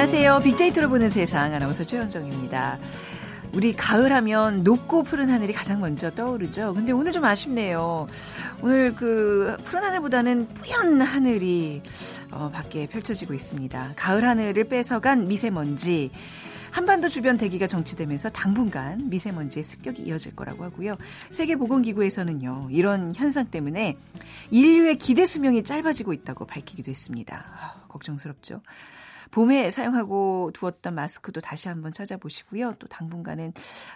안녕하세요. 빅데이터로 보는 세상 아나운서 최현정입니다. 우리 가을 하면 높고 푸른 하늘이 가장 먼저 떠오르죠. 근데 오늘 좀 아쉽네요. 오늘 그 푸른 하늘보다는 뿌연 하늘이 어, 밖에 펼쳐지고 있습니다. 가을 하늘을 뺏어간 미세먼지. 한반도 주변 대기가 정치되면서 당분간 미세먼지의 습격이 이어질 거라고 하고요. 세계보건기구에서는요, 이런 현상 때문에 인류의 기대 수명이 짧아지고 있다고 밝히기도 했습니다. 아, 걱정스럽죠. 봄에 사용하고 두었던 마스크도 다시 한번 찾아보시고요. 또 당분간은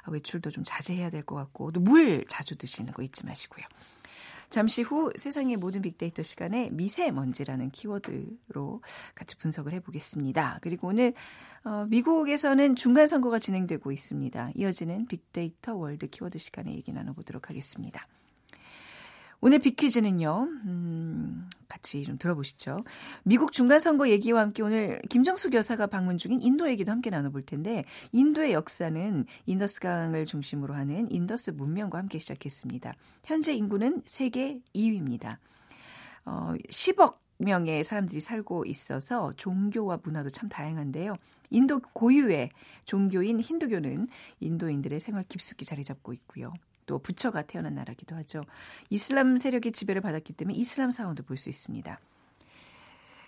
외출도 좀 자제해야 될 것 같고, 또 물 자주 드시는 거 잊지 마시고요. 잠시 후 세상의 모든 빅데이터 시간에 미세먼지라는 키워드로 같이 분석을 해보겠습니다. 그리고 오늘 어, 미국에서는 중간 선거가 진행되고 있습니다. 이어지는 빅데이터 월드 키워드 시간에 얘기 나눠보도록 하겠습니다. 오늘 빅퀴즈는요, 음, 같이 좀 들어보시죠. 미국 중간선거 얘기와 함께 오늘 김정수 교사가 방문 중인 인도 얘기도 함께 나눠볼 텐데, 인도의 역사는 인더스강을 중심으로 하는 인더스 문명과 함께 시작했습니다. 현재 인구는 세계 2위입니다. 어, 10억 명의 사람들이 살고 있어서 종교와 문화도 참 다양한데요. 인도 고유의 종교인 힌두교는 인도인들의 생활 깊숙이 자리 잡고 있고요. 또 부처가 태어난 나라기도 하죠. 이슬람 세력의 지배를 받았기 때문에 이슬람 사원도 볼 수 있습니다.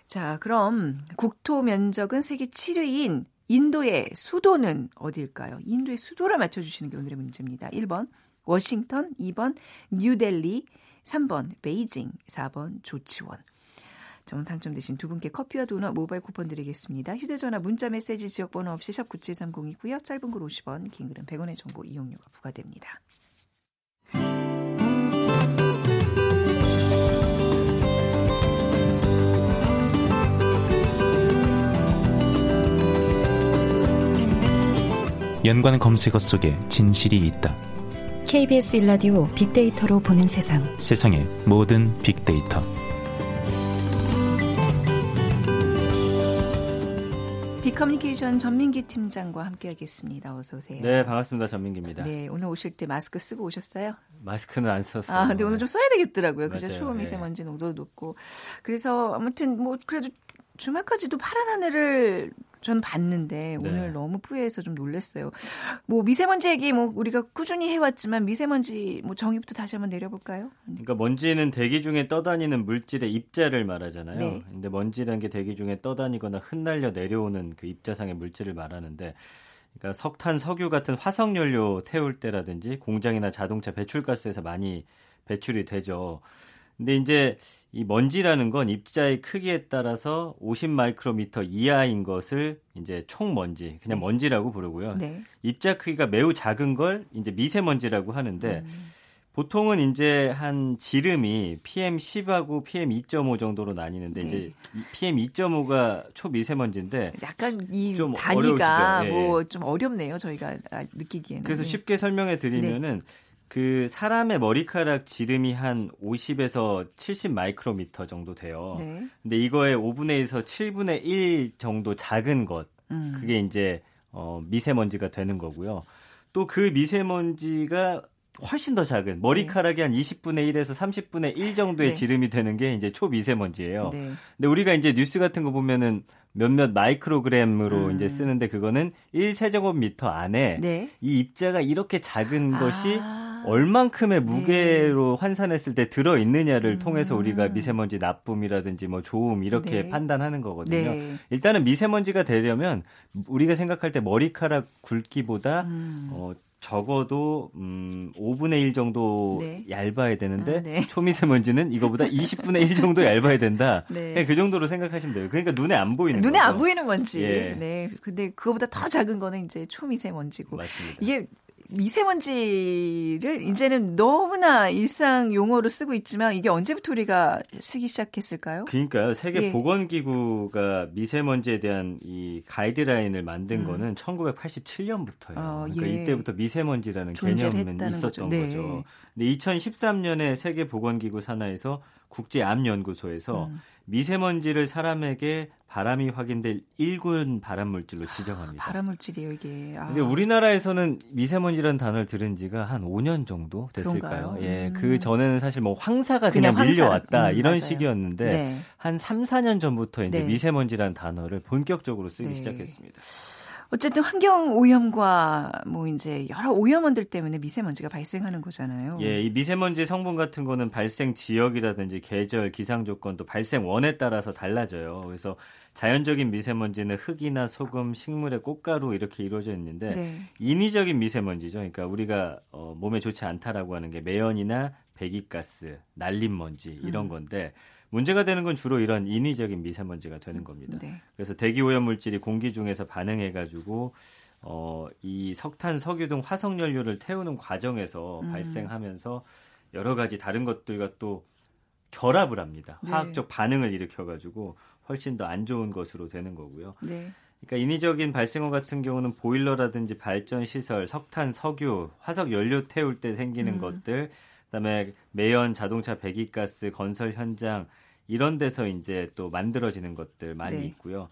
자, 그럼 국토 면적은 세계 7위인 인도의 수도는 어디일까요? 인도의 수도를 맞춰주시는 게 오늘의 문제입니다. 1번 워싱턴, 2번 뉴델리, 3번 베이징, 4번 조치원. 정 당첨되신 두 분께 커피와 도넛 모바일 쿠폰 드리겠습니다. 휴대전화 문자 메시지 지역번호 없이 샵 9730이고요. 짧은 글 50원, 긴 글은 100원의 정보 이용료가 부과됩니다. 연관 검색어 속에 진실이 있다. KBS 일라디오 빅데이터로 보는 세상. 세상의 모든 빅데이터. 빅커뮤니케이션 전민기 팀장과 함께하겠습니다. 어서 오세요. 네, 반갑습니다. 전민기입니다. 네, 오늘 오실 때 마스크 쓰고 오셨어요? 마스크는 안 썼어요. 아, 근데 오늘 좀 써야 되겠더라고요. 그죠? 초미세먼지 네. 농도 높고. 그래서 아무튼 뭐 그래도 주말까지도 파란 하늘을 전 봤는데 네. 오늘 너무 뿌해서 좀 놀랐어요. 뭐 미세먼지 얘기 뭐 우리가 꾸준히 해왔지만 미세먼지 뭐 정의부터 다시 한번 내려볼까요? 그러니까 먼지는 대기 중에 떠다니는 물질의 입자를 말하잖아요. 네. 근데 먼지라는 게 대기 중에 떠다니거나 흩날려 내려오는 그 입자상의 물질을 말하는데 그러니까 석탄, 석유 같은 화석 연료 태울 때라든지 공장이나 자동차 배출가스에서 많이 배출이 되죠. 근데 이제 이 먼지라는 건 입자의 크기에 따라서 50 마이크로미터 이하인 것을 이제 총 먼지, 그냥 네. 먼지라고 부르고요. 네. 입자 크기가 매우 작은 걸 이제 미세먼지라고 하는데 음. 보통은 이제 한 지름이 PM10하고 PM2.5 정도로 나뉘는데 네. 이제 PM2.5가 초미세먼지인데 약간 이 좀 단위가 예. 뭐좀 어렵네요. 저희가 느끼기에는. 그래서 쉽게 설명해 드리면은 네. 그 사람의 머리카락 지름이 한 50에서 70 마이크로미터 정도 돼요. 네. 근데 이거의 5분의 1에서 7분의 1 정도 작은 것. 음. 그게 이제 어 미세먼지가 되는 거고요. 또 그 미세먼지가 훨씬 더 작은 머리카락이 네. 한 20분의 1에서 30분의 1 정도의 네. 지름이 되는 게 이제 초미세먼지예요. 네. 근데 우리가 이제 뉴스 같은 거 보면은 몇몇 마이크로그램으로 음. 이제 쓰는데 그거는 1세제곱미터 안에 네. 이 입자가 이렇게 작은 아. 것이 얼만큼의 무게로 네. 환산했을 때 들어 있느냐를 음. 통해서 우리가 미세먼지 나쁨이라든지 뭐 좋음 이렇게 네. 판단하는 거거든요. 네. 일단은 미세먼지가 되려면 우리가 생각할 때 머리카락 굵기보다 음. 어 적어도 음 5분의 1 정도 네. 얇아야 되는데 아, 네. 초미세먼지는 이거보다 20분의 1 정도 얇아야 된다. 네. 네. 그 정도로 생각하시면 돼요. 그러니까 눈에 안 보이는 눈에 거죠. 안 보이는 먼지. 예. 네. 근데 그거보다 더 작은 거는 이제 초미세먼지고. 맞습니다. 이게 미세먼지를 이제는 너무나 일상 용어로 쓰고 있지만 이게 언제부터 우리가 쓰기 시작했을까요? 그러니까요. 세계 예. 보건 기구가 미세먼지에 대한 이 가이드라인을 만든 음. 거는 1987년부터예요. 어, 그러니까 예. 이때부터 미세먼지라는 개념은 있었던 거죠. 네. 거죠. 근데 2013년에 세계 보건 기구 산하에서 국제 암 연구소에서 음. 미세먼지를 사람에게 바람이 확인될 1군 발암 물질로 지정합니다. 발암 물질이에요, 이게. 아. 근데 우리나라에서는 미세먼지라는 단어를 들은 지가 한 5년 정도 됐을까요? 그런가요? 예. 음. 그 전에는 사실 뭐 황사가 그냥, 그냥 밀려왔다 황사. 음, 이런 맞아요. 식이었는데 네. 한 3, 4년 전부터 이제 네. 미세먼지라는 단어를 본격적으로 쓰기 네. 시작했습니다. 어쨌든 환경 오염과 뭐 이제 여러 오염원들 때문에 미세먼지가 발생하는 거잖아요. 예, 이 미세먼지 성분 같은 거는 발생 지역이라든지 계절, 기상 조건 또 발생 원에 따라서 달라져요. 그래서 자연적인 미세먼지는 흙이나 소금, 식물의 꽃가루 이렇게 이루어져 있는데 네. 인위적인 미세먼지죠. 그러니까 우리가 어, 몸에 좋지 않다라고 하는 게 매연이나 배기가스, 날림먼지 이런 음. 건데 문제가 되는 건 주로 이런 인위적인 미세먼지가 되는 겁니다. 네. 그래서 대기 오염 물질이 공기 중에서 반응해 가지고 어, 이 석탄, 석유 등 화석 연료를 태우는 과정에서 음. 발생하면서 여러 가지 다른 것들과 또 결합을 합니다. 네. 화학적 반응을 일으켜 가지고 훨씬 더 안 좋은 것으로 되는 거고요. 네. 그러니까 인위적인 발생어 같은 경우는 보일러라든지 발전 시설, 석탄, 석유, 화석 연료 태울 때 생기는 음. 것들 그다음에 매연 자동차 배기가스 건설 현장 이런 데서 이제 또 만들어지는 것들 많이 네. 있고요.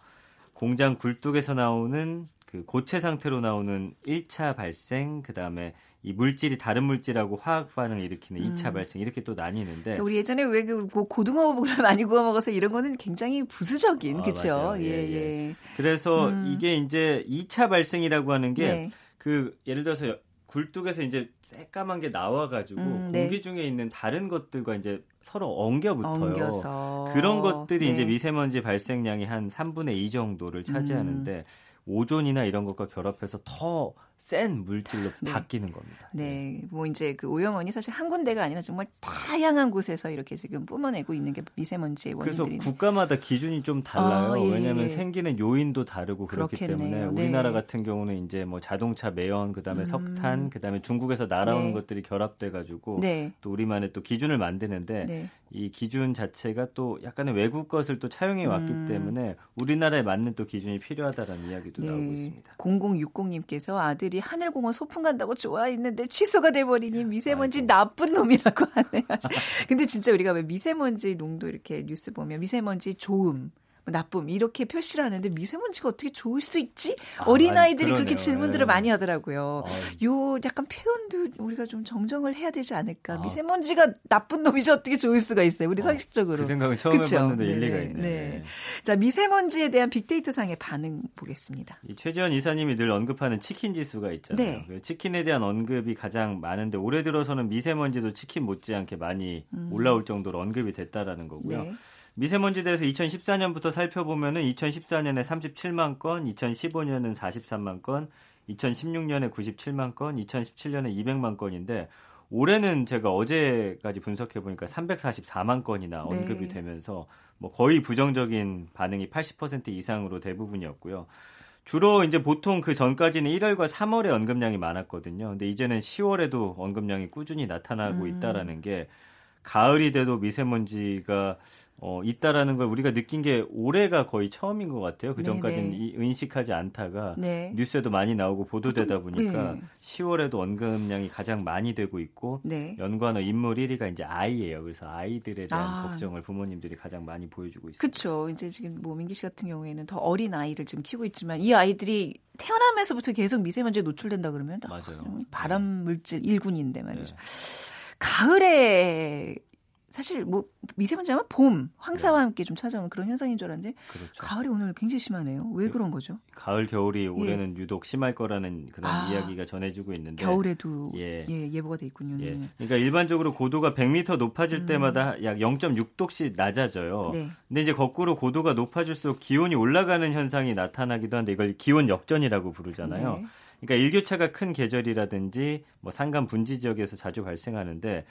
공장 굴뚝에서 나오는 그 고체 상태로 나오는 1차 발생, 그 다음에 이 물질이 다른 물질하고 화학 반응을 일으키는 음. 2차 발생 이렇게 또 나뉘는데 그러니까 우리 예전에 왜 그 고등어를 많이 구워 먹어서 이런 거는 굉장히 부수적인 아, 그렇죠. 예, 예, 예. 그래서 음. 이게 이제 2차 발생이라고 하는 게그 네. 그 예를 들어서 굴뚝에서 이제 새까만 게 나와가지고 음, 네. 공기 중에 있는 다른 것들과 이제 서로 엉겨 붙어요. 그런 것들이 네. 이제 미세먼지 발생량이 한 3분의 2 정도를 차지하는데 음. 오존이나 이런 것과 결합해서 더센 물질로 네. 바뀌는 겁니다. 네. 네. 뭐 이제 그 오염원이 사실 한 군데가 아니라 정말 다양한 곳에서 이렇게 지금 뿜어내고 있는 게 미세먼지의 원인들이 그래서 국가마다 기준이 좀 달라요. 아, 예. 왜냐하면 생기는 요인도 다르고 그렇기 그렇겠네요. 때문에 네. 우리나라 네. 같은 경우는 이제 뭐 자동차 매연, 그다음에 음. 석탄, 그다음에 중국에서 날아오는 네. 것들이 결합돼 가지고 네. 또 우리만의 또 기준을 만드는데 이 기준 자체가 또 약간의 외국 것을 또 차용해 왔기 음. 때문에 우리나라에 맞는 또 기준이 필요하다라는 이야기도 나오고 있습니다. 0060님께서 아들 아들이 하늘공원 소풍 간다고 좋아했는데 취소가 돼버리니 미세먼지 아이고. 나쁜 놈이라고 하네요. 근데 진짜 우리가 왜 미세먼지 농도 이렇게 뉴스 보면 미세먼지 좋음 뭐 나쁨 이렇게 표시를 하는데 미세먼지가 어떻게 좋을 수 있지? 아, 어린 아이들이 그렇게 질문들을 네. 많이 하더라고요. 아유. 요 약간 표현도 우리가 좀 정정을 해야 되지 않을까? 아. 미세먼지가 나쁜 놈이죠 어떻게 좋을 수가 있어요? 우리 아, 상식적으로. 그 생각은 처음 그쵸? 해봤는데 네. 일리가 있네. 네. 자 미세먼지에 대한 빅데이터 상의 반응 보겠습니다. 이 최지원 이사님이 늘 언급하는 치킨 지수가 있잖아요. 네. 그 치킨에 대한 언급이 가장 많은데 올해 들어서는 미세먼지도 치킨 못지않게 많이 음. 올라올 정도로 언급이 됐다라는 거고요. 네. 미세먼지에 대해서 2014년부터 살펴보면은 2014년에 37만 건, 2015년은 43만 건, 2016년에 97만 건, 2017년에 200만 건인데 올해는 제가 어제까지 분석해 보니까 344만 건이나 네. 언급이 네. 되면서 뭐 거의 부정적인 반응이 80% 이상으로 대부분이었고요. 주로 이제 보통 그 전까지는 1월과 3월에 언급량이 많았거든요. 근데 이제는 10월에도 언급량이 꾸준히 나타나고 음. 있다라는 게 가을이 돼도 미세먼지가 어, 있다라는 걸 우리가 느낀 게 올해가 거의 처음인 것 같아요. 그 전까지는 네, 네. 인식하지 않다가 네. 뉴스에도 많이 나오고 보도되다 보니까 네. 10월에도 언급량이 가장 많이 되고 있고 네. 연관어 인물 1위가 이제 아이예요. 그래서 아이들에 대한 아. 걱정을 부모님들이 가장 많이 보여주고 있습니다. 그렇죠. 이제 지금 뭐 민기 씨 같은 경우에는 더 어린 아이를 지금 키우고 있지만 이 아이들이 태어나면서부터 계속 미세먼지에 노출된다 그러면 맞아요. 아, 발암 물질 1군인데 말이죠. 가을에 사실 뭐 미세먼지 하면 봄, 황사와 네. 함께 좀 찾아오는 그런 현상인 줄 알았는데 그렇죠. 가을이 오늘 굉장히 심하네요. 왜그 그런 거죠? 가을, 겨울이 예. 올해는 예. 유독 심할 거라는 그런 아, 이야기가 전해지고 있는데 겨울에도 예, 예 예 보가 돼 있군요. 예. 그러니까 일반적으로 고도가 100m 높아질 음. 때마다 약 0.6도씩 낮아져요. 네. 근데 이제 거꾸로 고도가 높아질수록 기온이 올라가는 현상이 나타나기도 한데 이걸 기온 역전이라고 부르잖아요. 네. 그러니까 일교차가 큰 계절이라든지 뭐 산간 분지 지역에서 자주 발생하는데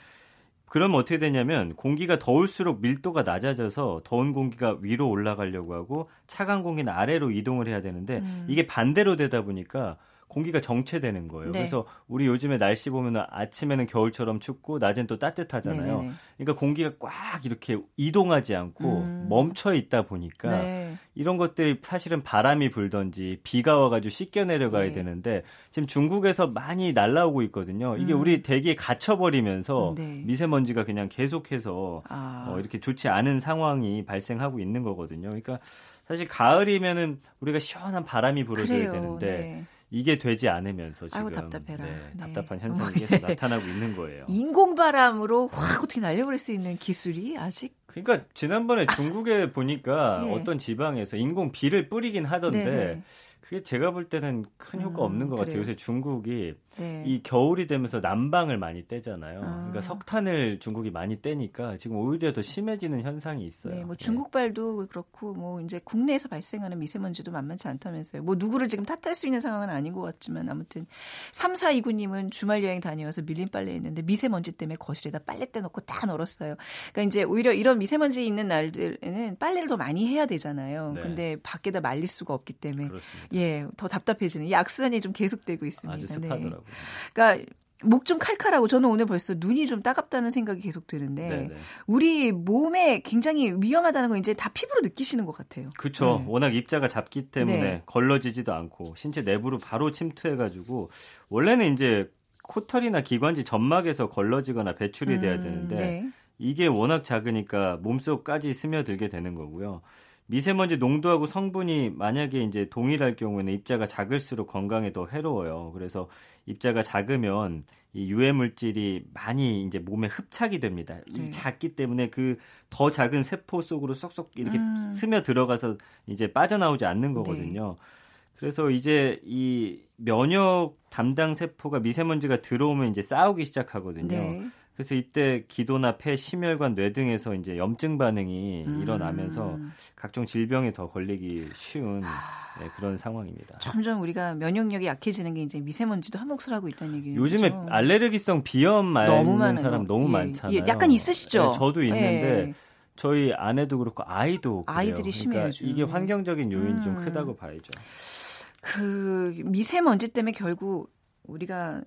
그러면 어떻게 되냐면 공기가 더울수록 밀도가 낮아져서 더운 공기가 위로 올라가려고 하고 차가운 공기는 아래로 이동을 해야 되는데 음. 이게 반대로 되다 보니까 공기가 정체되는 거예요. 네. 그래서 우리 요즘에 날씨 보면 아침에는 겨울처럼 춥고 낮엔 또 따뜻하잖아요. 네네네. 그러니까 공기가 꽉 이렇게 이동하지 않고 음. 멈춰 있다 보니까 네. 이런 것들이 사실은 바람이 불던지 비가 와가지고 씻겨 내려가야 네. 되는데 지금 중국에서 많이 날라오고 있거든요. 이게 음. 우리 대기에 갇혀버리면서 네. 미세먼지가 그냥 계속해서 아. 어, 이렇게 좋지 않은 상황이 발생하고 있는 거거든요. 그러니까 사실 가을이면은 우리가 시원한 바람이 불어줘야 그래요. 되는데 네. 이게 되지 않으면서 지금 아이고, 답답해라. 네, 네. 답답한 현상이 계속 나타나고 있는 거예요. 인공바람으로 확 어떻게 날려버릴 수 있는 기술이 아직 그러니까 지난번에 중국에 보니까 네. 어떤 지방에서 인공 비를 뿌리긴 하던데. 그게 제가 볼 때는 큰 효과 음, 없는 것 같아요. 요새 중국이 네. 이 겨울이 되면서 난방을 많이 떼잖아요. 아. 그러니까 석탄을 중국이 많이 떼니까 지금 오히려 더 심해지는 현상이 있어요. 네, 뭐 네. 중국발도 그렇고 뭐 이제 국내에서 발생하는 미세먼지도 만만치 않다면서요. 뭐 누구를 지금 탓할 수 있는 상황은 아닌 것 같지만 아무튼 3429님은 주말 여행 다녀와서 밀린 빨래 했는데 미세먼지 때문에 거실에다 빨래대 놓고 다 널었어요. 그러니까 이제 오히려 이런 미세먼지 있는 날들에는 빨래를 더 많이 해야 되잖아요. 네. 근데 밖에다 말릴 수가 없기 때문에 그렇습니다. 예, 더 답답해지는 이 악순환이 좀 계속되고 있습니다. 아주 습하더라고요. 네. 그러니까 목 좀 칼칼하고 저는 오늘 벌써 눈이 좀 따갑다는 생각이 계속 드는데 네네. 우리 몸에 굉장히 위험하다는 거 이제 다 피부로 느끼시는 것 같아요. 그렇죠. 네. 워낙 입자가 작기 때문에 네. 걸러지지도 않고 신체 내부로 바로 침투해가지고 원래는 이제 코털이나 기관지 점막에서 걸러지거나 배출이 돼야 음, 되는데 네. 이게 워낙 작으니까 몸속까지 스며들게 되는 거고요. 미세먼지 농도하고 성분이 만약에 이제 동일할 경우에는 입자가 작을수록 건강에 더 해로워요. 그래서 입자가 작으면 이 유해 물질이 많이 이제 몸에 흡착이 됩니다. 이 네. 작기 때문에 그 더 작은 세포 속으로 쏙쏙 이렇게 음. 스며 들어가서 이제 빠져나오지 않는 거거든요. 네. 그래서 이제 이 면역 담당 세포가 미세먼지가 들어오면 이제 싸우기 시작하거든요. 네. 그래서 이때 기도나 폐, 심혈관, 뇌 등에서 이제 염증 반응이 음. 일어나면서 각종 질병에 더 걸리기 쉬운 네, 그런 상황입니다. 점점 우리가 면역력이 약해지는 게 이제 미세먼지도 한 몫을 하고 있다는 얘기예요. 요즘에 그렇죠? 알레르기성 비염 많은 사람 너무 예, 많잖아요. 예, 약간 있으시죠? 네, 저도 있는데 예. 저희 아내도 그렇고 아이도 그래요. 아이들이 그러니까 심해요. 이게 환경적인 요인이 음. 좀 크다고 봐야죠. 그 미세먼지 때문에 결국 우리가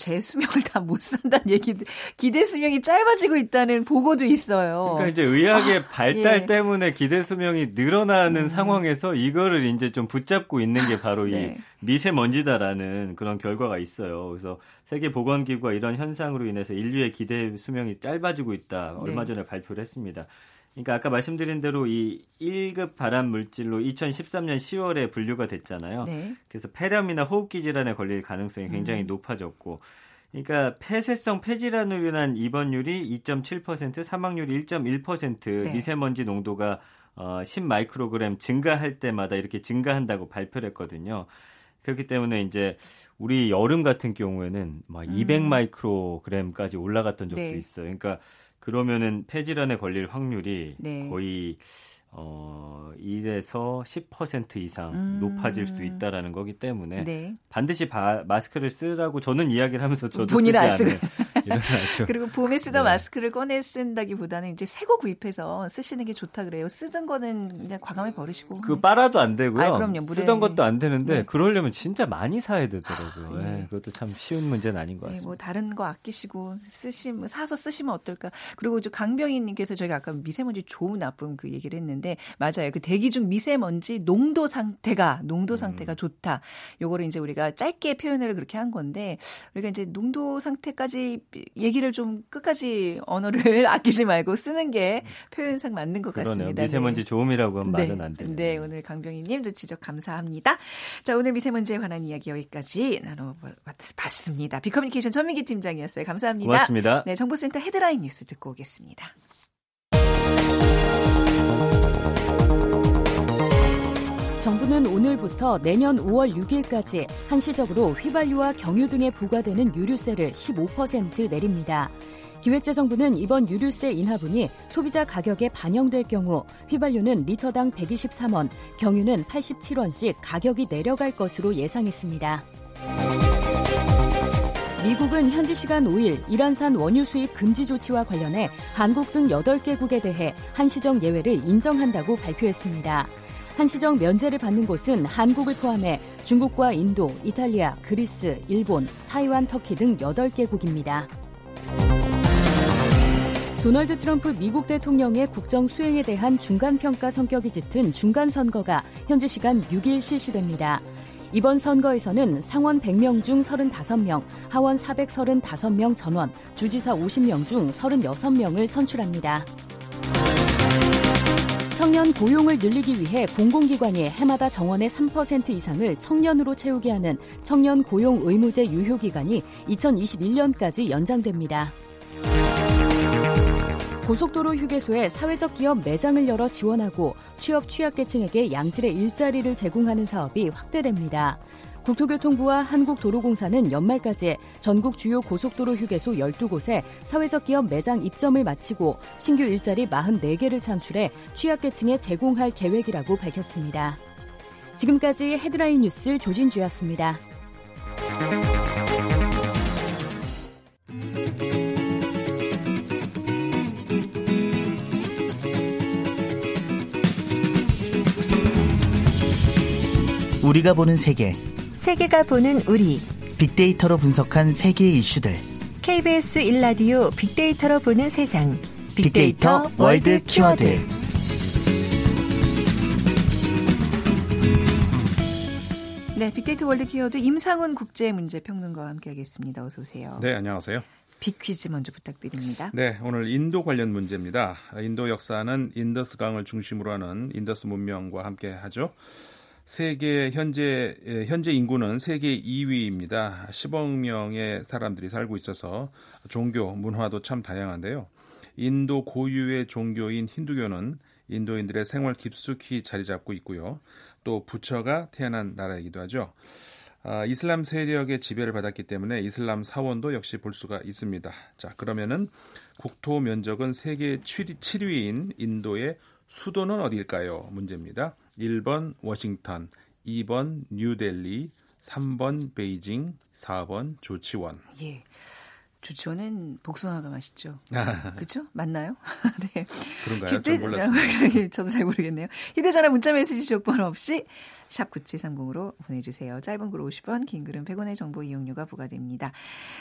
제 수명을 다 못 산다는 얘기, 기대 수명이 짧아지고 있다는 보고도 있어요. 그러니까 이제 의학의 아, 발 예. 때문에 기대 수명이 늘어나는 음. 상황에서 이거를 이제 좀 붙잡고 있는 게 바로 네. 이 미세먼지다라는 그런 결과가 있어요. 그래서 세계 보건기구가 이런 현상으로 인해서 인류의 기대 수명이 짧아지고 있다. 얼마 네. 전에 발표를 했습니다. 그러니까 아까 말씀드린 대로 이 1급 발암 물질로 2013년 10월에 분류가 됐잖아요. 네. 그래서 폐렴이나 호흡기 질환에 걸릴 가능성이 굉장히 음. 높아졌고 그러니까 폐쇄성 폐질환으로 인한 입원율이 2.7%, 사망률이 1.1%, 네. 미세먼지 농도가 어, 10마이크로그램 증가할 때마다 이렇게 증가한다고 발표를 했거든요. 그렇기 때문에 이제 우리 여름 같은 경우에는 막 200마이크로그램까지 음. 올라갔던 적도 네. 있어요. 그러니까 그러면은 폐질환에 걸릴 확률이 네. 거의 어 1에서 10% 이상 음. 높아질 수 있다라는 거기 때문에 네. 반드시 바, 마스크를 쓰라고 저는 이야기를 하면서 저도 본인 안 쓰고 그리고 봄에 쓰던 네. 마스크를 꺼내 쓴다기보다는 이제 새거 구입해서 쓰시는 게 좋다 그래요. 쓰던 거는 그냥 과감히 버리시고. 그 빨아도 안 되고요. 아, 그럼요. 물에... 쓰던 것도 안 되는데 네. 그러려면 진짜 많이 사야 되더라고요. 아, 예. 네, 그것도 참 쉬운 문제는 아닌 것 같습니다. 뭐 다른 거 아끼시고 쓰시면 사서 쓰시면 어떨까? 그리고 강병희님께서 저희가 아까 미세먼지 좋은 나쁨 그 얘기를 했는데 맞아요. 그 대기 중 미세먼지 농도 상태가 농도 상태가 음. 좋다. 요거를 이제 우리가 짧게 표현을 그렇게 한 건데 우리가 이제 농도 상태까지 얘기를 좀 끝까지 언어를 아끼지 말고 쓰는 게 표현상 맞는 것 그러네요. 같습니다. 미세먼지 네. 좋음이라고 하면 네. 말은 안 되네요. 네, 오늘 강병희님도 지적 감사합니다. 자, 오늘 미세먼지에 관한 이야기 여기까지 나눠봤습니다. 비커뮤니케이션 전민기 팀장이었어요. 감사합니다. 고맙습니다. 네, 정보센터 헤드라인 뉴스 듣고 오겠습니다. 정부는 오늘부터 내년 5월 6일까지 한시적으로 휘발유와 경유 등에 부과되는 유류세를 15% 내립니다. 기획재정부는 이번 유류세 인하분이 소비자 가격에 반영될 경우 휘발유는 리터당 123원, 경유는 87원씩 가격이 내려갈 것으로 예상했습니다. 미국은 현지 시간 5일 이란산 원유 수입 금지 조치와 관련해 한국 등 8개국에 대해 한시적 예외를 인정한다고 발표했습니다. 한시적 면제를 받는 곳은 한국을 포함해 중국과 인도, 이탈리아, 그리스, 일본, 타이완, 터키 등 8개국입니다. 도널드 트럼프 미국 대통령의 국정 수행에 대한 중간평가 성격이 짙은 중간선거가 현지 시간 6일 실시됩니다. 이번 선거에서는 상원 100명 중 35명, 하원 435명 전원, 주지사 50명 중 36명을 선출합니다. 청년 고용을 늘리기 위해 공공기관이 해마다 정원의 3% 이상을 청년으로 채우게 하는 청년 고용 의무제 유효 기간이 2021년까지 연장됩니다. 고속도로 휴게소에 사회적 기업 매장을 열어 지원하고 취업 취약계층에게 양질의 일자리를 제공하는 사업이 확대됩니다. 국토교통부와 한국도로공사는 연말까지 전국 주요 고속도로 휴게소 12곳에 사회적 기업 매장 입점을 마치고 신규 일자리 44개를 창출해 취약계층에 제공할 계획이라고 밝혔습니다. 지금까지 헤드라인 뉴스 조진주였습니다. 우리가 보는 세계. 세계가 보는 우리. 빅데이터로 분석한 세계의 이슈들. KBS 1라디오 빅데이터로 보는 세상. 빅데이터, 빅데이터 월드 키워드. 네, 빅데이터 월드 키워드 임상훈 국제문제평론가와 함께하겠습니다. 어서 오세요. 네, 안녕하세요. 빅퀴즈 먼저 부탁드립니다. 네, 오늘 인도 관련 문제입니다. 인도 역사는 인더스 강을 중심으로 하는 인더스 문명과 함께 하죠. 세계 현재 예, 현재 인구는 세계 2위입니다. 10억 명의 사람들이 살고 있어서 종교 문화도 참 다양한데요. 인도 고유의 종교인 힌두교는 인도인들의 생활 깊숙이 자리 잡고 있고요. 또 부처가 태어난 나라이기도 하죠. 아, 이슬람 세력의 지배를 받았기 때문에 이슬람 사원도 역시 볼 수가 있습니다. 자, 그러면은 국토 면적은 세계 7위인 인도의 수도는 어디일까요? 문제입니다. 1번 워싱턴, 2번 뉴델리, 3번 베이징, 4번 조치원. 예. 조치원은 복숭아가 맛있죠. 그렇죠? 맞나요? 네. 그런가요? 휴대... 전 몰랐습니다. 저도 잘 모르겠네요. 휴대전화 문자메시지 조건 없이 샵 9730으로 보내주세요. 짧은 글 50원, 긴 글은 100원의 정보 이용료가 부과됩니다.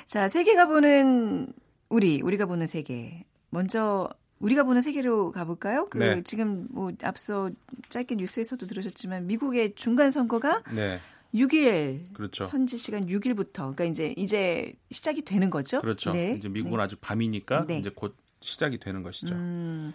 자, 세계가 보는 우리, 우리가 보는 세계. 먼저 우리가 보는 세계로 가볼까요? 그 네. 지금 뭐 앞서 짧게 뉴스에서도 들으셨지만 미국의 중간 선거가 네. 6일 그렇죠. 현지 시간 6일부터 그러니까 이제 이제 시작이 되는 거죠. 그렇죠. 네. 이제 미국은 네. 아직 밤이니까 네. 이제 곧 시작이 되는 것이죠. 음.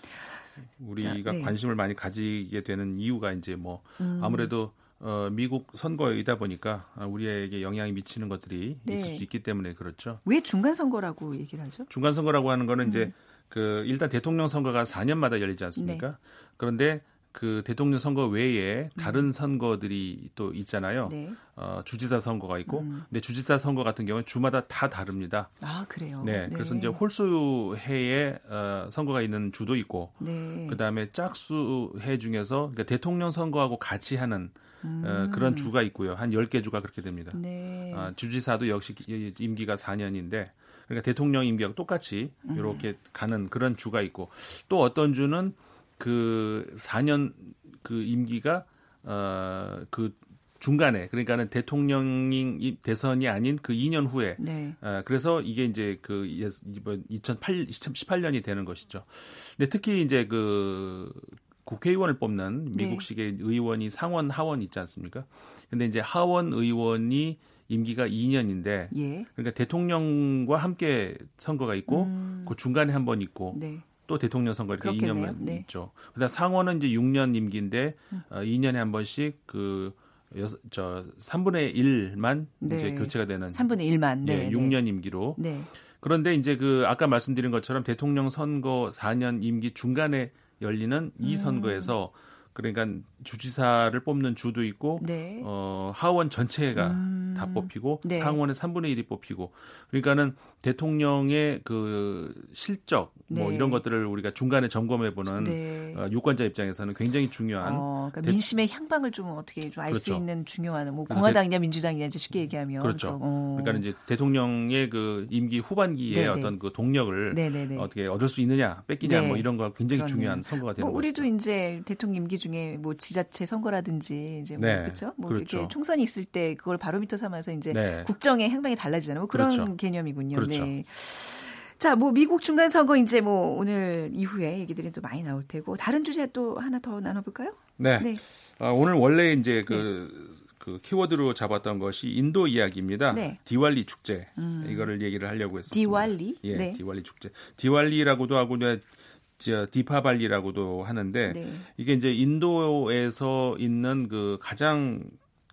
우리가 자, 네. 관심을 많이 가지게 되는 이유가 이제 뭐 음. 아무래도 어, 미국 선거이다 보니까 우리에게 영향이 미치는 것들이 네. 있을 수 있기 때문에 그렇죠. 왜 중간 선거라고 얘기를 하죠? 중간 선거라고 하는 거는 음. 이제 그 일단 대통령 선거가 4년마다 열리지 않습니까? 네. 그런데 그 대통령 선거 외에 다른 음. 선거들이 또 있잖아요. 네. 어, 주지사 선거가 있고, 음. 근데 주지사 선거 같은 경우는 주마다 다 다릅니다. 아 그래요. 네, 네. 그래서 이제 홀수해에 어, 선거가 있는 주도 있고, 네. 그 다음에 짝수해 중에서 그러니까 대통령 선거하고 같이 하는 어, 음. 어, 그런 주가 있고요. 한 10개 주가 그렇게 됩니다. 네. 어, 주지사도 역시 임기가 4년인데 그러니까 대통령 임기하고 똑같이 이렇게 음. 가는 그런 주가 있고 또 어떤 주는 그 4년 그 임기가 어그 중간에 그러니까는 대통령 대선이 아닌 그 2년 후에 네. 어, 그래서 이게 이제 그 이번 2008 2018년이 되는 것이죠. 근데 특히 이제 그 국회의원을 뽑는 네. 미국식의 네. 의원이 상원 하원 있지 않습니까? 근데 이제 하원 의원이 임기가 2년인데 예. 그러니까 대통령과 함께 선거가 있고 음. 그 중간에 한 번 있고 네. 또 대통령 선거 이렇게 그렇겠네요. 2년만 네. 있죠. 그다음 상원은 이제 6년 임기인데 음. 어, 2년에 한 번씩 그 여섯, 저 3분의 1만 네. 이제 교체가 되는 3분의 1만 네, 네 6년 임기로. 네. 그런데 이제 그 아까 말씀드린 것처럼 대통령 선거 4년 임기 중간에 열리는 이 음. 선거에서 그러니까 주지사를 뽑는 주도 있고 네. 어, 하원 전체가 음. 다 뽑히고 네. 상원의 3분의 1이 뽑히고 그러니까는 대통령의 그 실적 뭐 네. 뭐 이런 것들을 우리가 중간에 점검해 보는 네. 어, 유권자 입장에서는 굉장히 중요한 어, 그러니까 민심의 향방을 좀 어떻게 좀 알수 그렇죠. 있는 중요한 뭐 공화당이냐 민주당이냐 이제 쉽게 얘기하면 그렇죠. 어. 그러니까 이제 대통령의 그 임기 후반기에 네네. 어떤 그 동력을. 어떻게 얻을 수 있느냐 뺏기냐 네. 뭐 이런 거 굉장히 그러네요. 중요한 선거가 되는 뭐 우리도 것이죠. 이제 대통령 임기 중에 뭐 지자체 선거라든지 이제 뭐 네. 그렇죠? 뭐 그렇죠. 이렇게 총선이 있을 때 그걸 바로미터 삼아서 이제 네. 국정의 행방이 달라지잖아요. 뭐 그런 그렇죠. 개념이군요. 그렇죠. 네. 자, 뭐 미국 중간 선거 이제 뭐 오늘 이후에 얘기들이 또 많이 나올 테고 다른 주제 또 하나 더 나눠볼까요? 네. 네. 아, 오늘 원래 이제 그, 네. 그 키워드로 잡았던 것이 인도 이야기입니다. 네. 디왈리 축제 음. 이거를 얘기를 하려고 했습니다. 디왈리? 예, 네. 디왈리 축제. 디왈리라고도 하고 저 디파발리라고도 하는데 네. 이게 이제 인도에서 있는 그 가장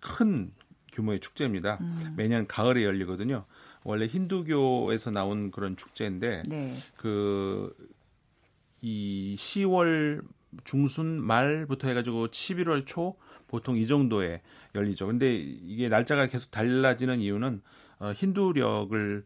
큰 규모의 축제입니다. 음. 매년 가을에 열리거든요. 원래 힌두교에서 나온 그런 축제인데 네. 그이 10월 중순 말부터 해가지고 11월 초 보통 이 정도에 열리죠. 근데 이게 날짜가 계속 달라지는 이유는 어, 힌두력을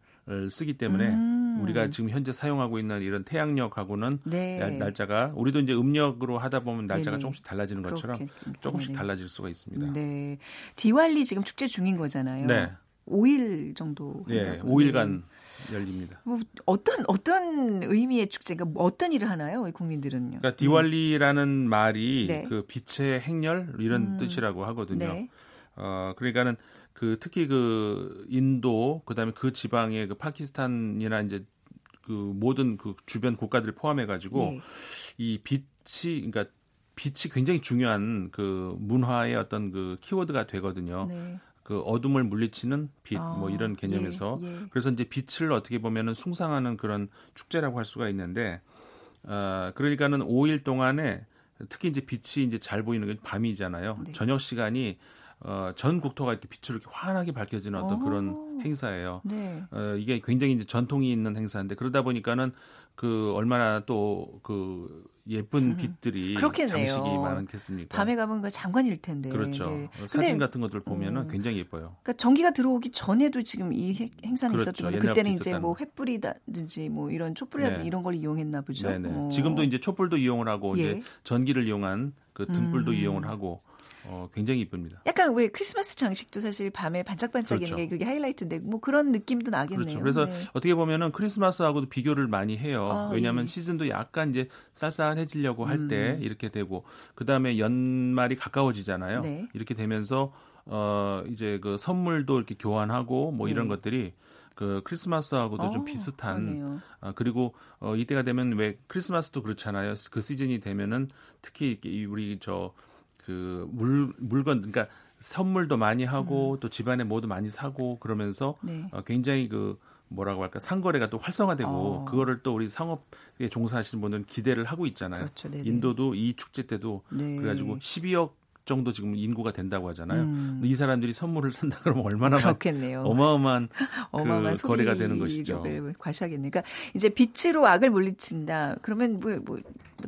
쓰기 때문에 음. 우리가 지금 현재 사용하고 있는 이런 태양력하고는 네. 날짜가 우리도 이제 음력으로 하다 보면 날짜가 네네. 조금씩 달라지는 것처럼 그렇게, 조금씩 네. 달라질 수가 있습니다. 네. 디왈리 지금 축제 중인 거잖아요. 네. 5일 정도 예, 5일간 열립니다. 뭐 어떤 어떤 의미의 축제가 뭐 어떤 일을 하나요, 국민들은요? 그러니까 디왈리라는 음. 말이 네. 그 빛의 행렬 이런 음. 뜻이라고 하거든요. 네. 어 그러니까는 그 특히 그 인도 그다음에 그 지방의 그 파키스탄이나 이제 그 모든 그 주변 국가들을 포함해 가지고 네. 이 빛이 그러니까 빛이 굉장히 중요한 그 문화의 어떤 그 키워드가 되거든요. 네. 그 어둠을 물리치는 빛, 아, 뭐 이런 개념에서 예, 예. 그래서 이제 빛을 어떻게 보면은 숭상하는 그런 축제라고 할 수가 있는데, 어, 그러니까는 5일 동안에 특히 이제 빛이 이제 잘 보이는 게 밤이잖아요. 네. 저녁 시간이 어, 전 국토가 이렇게 빛으로 이렇게 환하게 밝혀지는 어떤 오. 그런 행사예요. 네. 어, 이게 굉장히 이제 전통이 있는 행사인데 그러다 보니까는 그 얼마나 또 그 예쁜 음, 빛들이 그렇겠네요. 장식이 많겠습니까? 밤에 가면 그 장관일 텐데. 그렇죠. 네. 사진 같은 것들 보면은 음, 굉장히 예뻐요. 그러니까 전기가 들어오기 전에도 지금 이 행사는 그렇죠. 있었던 그때는 이제 뭐 횃불이든지 뭐 이런 촛불이라든지 네. 이런 걸 이용했나 보죠. 네네. 어. 지금도 이제 촛불도 이용을 하고 예. 이제 전기를 이용한 그 등불도 음. 이용을 하고 어, 굉장히 이쁩니다. 약간 왜 크리스마스 장식도 사실 밤에 반짝반짝이는 그렇죠. 게 그게 하이라이트인데 뭐 그런 느낌도 나겠네요. 그렇죠. 그래서 네. 어떻게 보면은 크리스마스하고도 비교를 많이 해요. 아, 왜냐하면 예. 시즌도 약간 이제 쌀쌀해지려고 할때 음. 이렇게 되고 그 다음에 연말이 가까워지잖아요. 네. 이렇게 되면서 어 이제 그 선물도 이렇게 교환하고 뭐 이런 네. 것들이 그 크리스마스하고도 어, 좀 비슷한 아, 그리고 어 이때가 되면 왜 크리스마스도 그렇잖아요. 그 시즌이 되면은 특히 우리 저 그 물 물건 그러니까 선물도 많이 하고 음. 또 집안에 뭐도 많이 사고 그러면서 네. 어, 굉장히 그 뭐라고 할까 상거래가 또 활성화되고 어. 그거를 또 우리 상업에 종사하시는 분들은 기대를 하고 있잖아요. 그렇죠. 인도도 이 축제 때도 네. 그래가지고 12억 정도 지금 인구가 된다고 하잖아요. 음. 이 사람들이 선물을 산다 그러면 얼마나 그렇겠네요. 어마어마한, 어마어마한 그 거래가 되는 것이죠. 과시하겠네요. 그러니까 이제 빛으로 악을 물리친다. 그러면 뭐, 뭐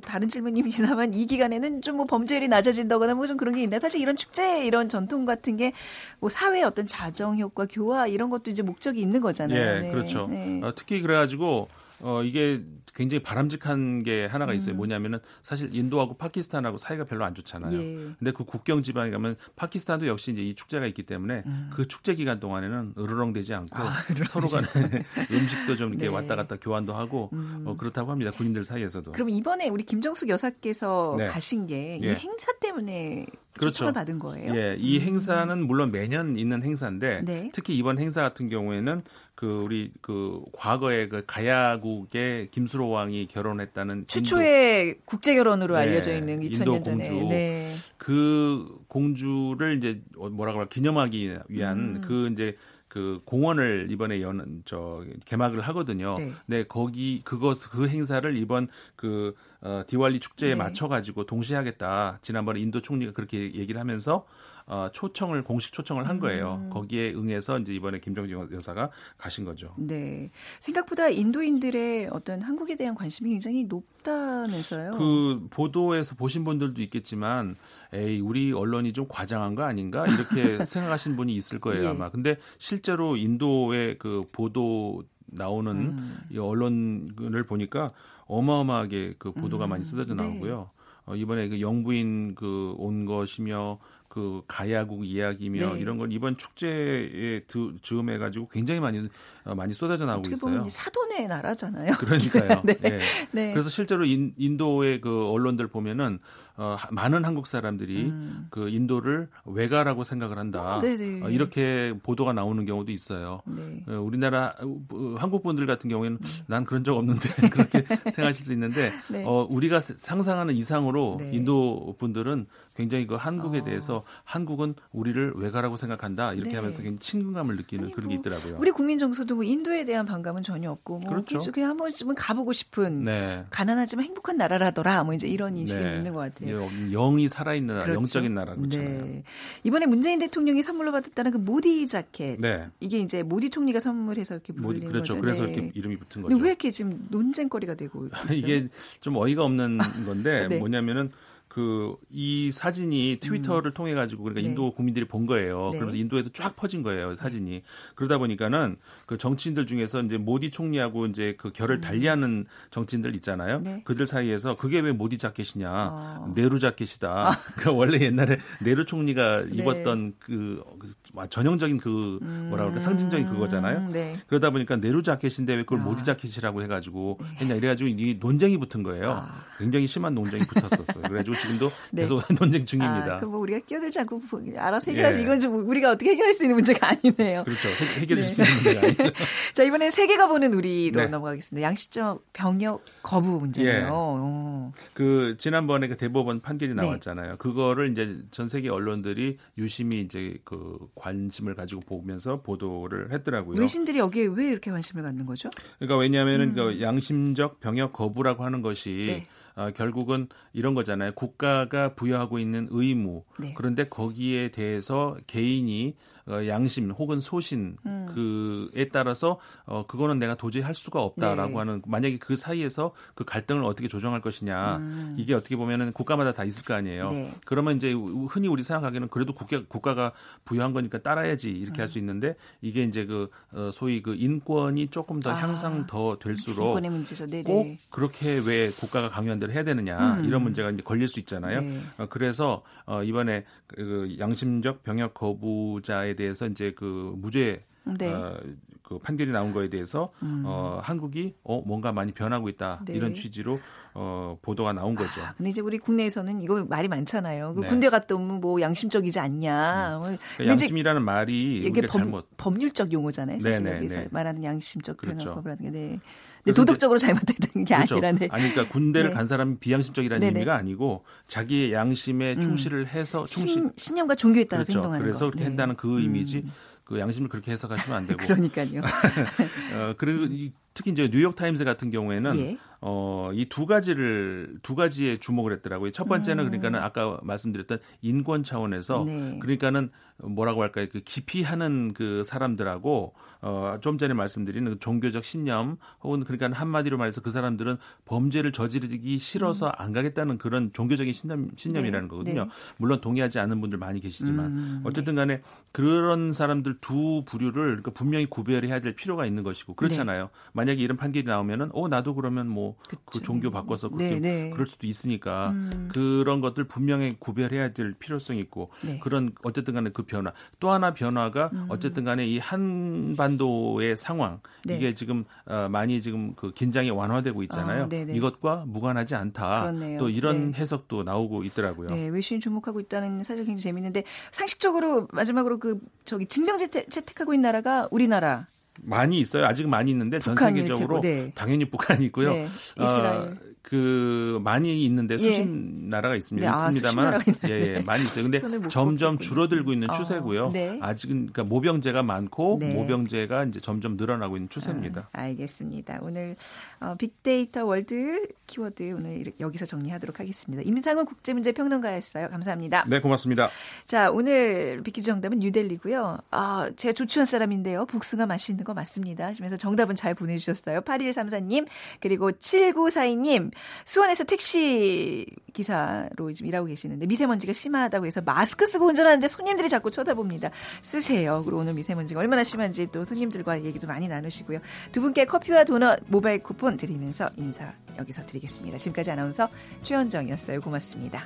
다른 질문입니다만 이 기간에는 좀 뭐 범죄율이 낮아진다거나 뭐 좀 그런 게 있나? 사실 이런 축제 이런 전통 같은 게 뭐 사회 어떤 자정 효과 교화 이런 것도 이제 목적이 있는 거잖아요. 예, 네. 그렇죠. 네. 어, 특히 그래가지고 어, 이게 굉장히 바람직한 게 하나가 있어요. 음. 뭐냐면은 사실 인도하고 파키스탄하고 사이가 별로 안 좋잖아요. 예. 근데 그 국경 지방에 가면 파키스탄도 역시 이제 이 축제가 있기 때문에 음. 그 축제 기간 동안에는 으르렁대지 않고 아, 서로 간에 음식도 좀 이렇게 네. 왔다 갔다 교환도 하고 음. 어, 그렇다고 합니다. 군인들 사이에서도. 그럼 이번에 우리 김정숙 여사께서 네. 가신 게이 예. 행사 때문에 그렇죠. 초청을 받은 거예요? 예, 이 음. 행사는 물론 매년 있는 행사인데 네. 특히 이번 행사 같은 경우에는 그 우리 그 과거에 그 가야국의 김수로 왕이 결혼했다는 최초의 인도, 국제 결혼으로 네, 알려져 있는 2000년 전에 공주, 네. 그 공주를 이제 뭐라고 할까 기념하기 위한 음. 그 이제 그 공원을 이번에 연, 저, 개막을 하거든요. 네. 네, 거기, 그것, 그 행사를 이번 그, 어, 디왈리 축제에 네. 맞춰가지고 동시에 하겠다. 지난번에 인도 총리가 그렇게 얘기를 하면서 어, 초청을 공식 초청을 한 거예요. 음. 거기에 응해서 이제 이번에 김정진 여사가 가신 거죠. 네. 생각보다 인도인들의 어떤 한국에 대한 관심이 굉장히 높다면서요. 그 보도에서 보신 분들도 있겠지만 에이 우리 언론이 좀 과장한 거 아닌가 이렇게 생각하신 분이 있을 거예요 예. 아마. 근데 실제로 인도의 그 보도 나오는 음. 이 언론을 보니까 어마어마하게 그 보도가 음. 많이 쏟아져 네. 나오고요. 네. 어, 이번에 그 영부인 그 온 것이며 그 가야국 이야기며 네. 이런 걸 이번 축제에 즈음해 가지고 굉장히 많이 어, 많이 쏟아져 나오고 있어요. 사돈의 나라잖아요. 그러니까요. 네. 네. 네. 그래서 실제로 인, 인도의 그 언론들 보면은 어, 많은 한국 사람들이 음. 그 인도를 외가라고 생각을 한다. 어, 이렇게 보도가 나오는 경우도 있어요. 네. 어, 우리나라 어, 한국 분들 같은 경우에는 음. 난 그런 적 없는데 그렇게 생각하실 수 있는데 네. 어, 우리가 상상하는 이상으로 네. 인도 분들은 굉장히 그 한국에 어. 대해서 한국은 우리를 외가라고 생각한다 이렇게 네. 하면서 굉장히 친근감을 느끼는 아니, 그런 게뭐 있더라고요. 우리 국민 정서도 뭐 인도에 대한 반감은 전혀 없고 뭐 그렇죠. 그냥 한 번쯤은 가보고 싶은 네. 가난하지만 행복한 나라라더라 뭐 이제 이런 인식이 네. 있는 것 같아요. 영이 살아있는 나라, 그렇죠. 영적인 나라 그렇잖아요. 네. 이번에 문재인 대통령이 선물로 받았다는 그 모디 자켓. 네. 이게 이제 모디 총리가 선물해서 이렇게 불리는 그렇죠. 거죠. 그래서 이렇게 이름이 붙은 거죠. 왜 이렇게 지금 논쟁거리가 되고 있어요? 이게 좀 어이가 없는 건데 네. 뭐냐면은 그 이 사진이 트위터를 음. 통해 가지고 그러니까 네. 인도 국민들이 본 거예요. 네. 그래서 인도에도 쫙 퍼진 거예요 사진이. 그러다 보니까는 그 정치인들 중에서 이제 모디 총리하고 이제 그 결을 음. 달리하는 정치인들 있잖아요. 네. 그들 사이에서 그게 왜 모디 자켓이냐, 아. 네루 자켓이다. 아. 그 원래 옛날에 네루 총리가 네. 입었던 그 전형적인 그 뭐라 그럴까 상징적인 음. 그거잖아요. 네. 그러다 보니까 네루 자켓인데 왜 그걸 아. 모디 자켓이라고 해가지고 네. 했냐 이래가지고 이 논쟁이 붙은 거예요. 아. 굉장히 심한 논쟁이 붙었었어요. 그래가지고 지금도 네. 계속 논쟁 중입니다. 아, 그뭐 우리가 끼어들지 않고 알아서 해결하지 예. 이건 좀 우리가 어떻게 해결할 수 있는 문제가 아니네요. 그렇죠. 해, 결할 네. 수 있는 문제가 아니에요. 자 이번엔 세계가 보는 우리로 네. 넘어가겠습니다. 양식적 병역 거부 문제네요. 예. 어. 그 지난번에 그 대법원 판결이 네. 나왔잖아요. 그거를 이제 전 세계 언론들이 유심히 이제 그 관 심을 가지고 보면서 보도를 했더라고요. 외신들이 여기에 왜 이렇게 관심을 갖는 거죠? 그러니까 왜냐하면은 음. 그 양심적 병역 거부라고 하는 것이 네. 어, 결국은 이런 거잖아요. 국가가 부여하고 있는 의무. 네. 그런데 거기에 대해서 개인이 어, 양심 혹은 소신 음. 그에 따라서 어 그거는 내가 도저히 할 수가 없다라고 네. 하는 만약에 그 사이에서 그 갈등을 어떻게 조정할 것이냐 음. 이게 어떻게 보면은 국가마다 다 있을 거 아니에요. 네. 그러면 이제 흔히 우리 생각하기에는 그래도 국가 국가가 부여한 거니까 따라야지 이렇게 음. 할수 있는데 이게 이제 그 어, 소위 그 인권이 조금 더 아. 향상 더 될수록 꼭 그렇게 왜 국가가 강요한 대로 해야 되느냐 음. 이런 문제가 이제 걸릴 수 있잖아요. 네. 어, 그래서 어 이번에 그 양심적 병역 거부자에 대해서 이제 그 무죄 네. 어, 그 판결이 나온 거에 대해서 음. 어, 한국이 어, 뭔가 많이 변하고 있다 네. 이런 취지로 어, 보도가 나온 거죠. 아, 근데 이제 우리 국내에서는 이거 말이 많잖아요. 그 네. 군대 갔다 오면 뭐 양심적이지 않냐. 음. 그 양심이라는 말이 이게 법, 잘못 법률적 용어잖아요. 사실 네네, 여기서 네. 말하는 양심적 그렇죠. 표현하는 게. 네. 도덕적으로 잘못했다는 게 그렇죠. 아니라네. 아니 그러니까 군대를 네. 간 사람이 비양심적이라는 네네. 의미가 아니고 자기의 양심에 음. 충실을 해서 충실 신, 념과 종교에 따라 그렇죠. 행동하는 그래서 그렇게 네. 한다는 그 의미지. 음. 그 양심을 그렇게 해석하시면 안 되고. 그러니까요. 어, 그리고 이, 특히 이제 뉴욕 타임스 같은 경우에는 예. 어, 이 두 가지를 두 가지에 주목을 했더라고요. 첫 번째는 음. 그러니까는 아까 말씀드렸던 인권 차원에서 네. 그러니까는 뭐라고 할까요? 그 기피하는 그 사람들하고 어, 좀 전에 말씀드린 그 종교적 신념 혹은 그러니까 한마디로 말해서 그 사람들은 범죄를 저지르기 싫어서 음. 안 가겠다는 그런 종교적인 신념 신념이라는 네. 거거든요. 네. 물론 동의하지 않는 분들 많이 계시지만 음. 어쨌든 간에 그런 사람들 두 부류를 그러니까 분명히 구별해야 될 필요가 있는 것이고 그렇잖아요. 네. 만약에 이런 판결이 나오면은 어 나도 그러면 뭐 그 종교 바꿔서 그렇게 네, 네. 그럴 수도 있으니까 음. 그런 것들 분명히 구별해야 될 필요성이 있고 네. 그런 어쨌든 간에 그 변화 또 하나 변화가 음. 어쨌든 간에 이 한반도의 상황 네. 이게 지금 어, 많이 지금 그 긴장이 완화되고 있잖아요. 아, 이것과 무관하지 않다. 그렇네요. 또 이런 네. 해석도 나오고 있더라고요. 네, 외신 주목하고 있다는 사실 굉장히 재밌는데 상식적으로 마지막으로 그 저기 징병제 채택 하고 있는 나라가 우리나라 많이 있어요. 아직 많이 있는데 전 세계적으로 네. 당연히 북한이 있고요. 네. 이스라엘. 어, 그 많이 있는데 예. 수십 예. 나라가 있습니다. 네, 있습니다만 아, 예, 예, 많이 있어요. 근데 점점 줄어들고 있는 어, 추세고요. 네. 아직은 그러니까 모병제가 많고 네. 모병제가 이제 점점 늘어나고 있는 추세입니다. 아, 알겠습니다. 오늘 어, 빅데이터 월드 키워드 오늘 여기서 정리하도록 하겠습니다. 임상훈 국제문제 평론가였어요. 감사합니다. 네, 고맙습니다. 자, 오늘 빅퀴즈 정답은 뉴델리고요. 아, 제가 조치원 사람인데요. 복숭아 맛있는 거 맞습니다. 하시면서 정답은 잘 보내 주셨어요. 8134님 그리고 7942님 수원에서 택시 기사로 지금 일하고 계시는데 미세먼지가 심하다고 해서 마스크 쓰고 운전하는데 손님들이 자꾸 쳐다봅니다. 쓰세요. 그리고 오늘 미세먼지가 얼마나 심한지 또 손님들과 얘기도 많이 나누시고요. 두 분께 커피와 도넛 모바일 쿠폰 드리면서 인사 여기서 드리겠습니다. 지금까지 아나운서 최현정이었어요. 고맙습니다.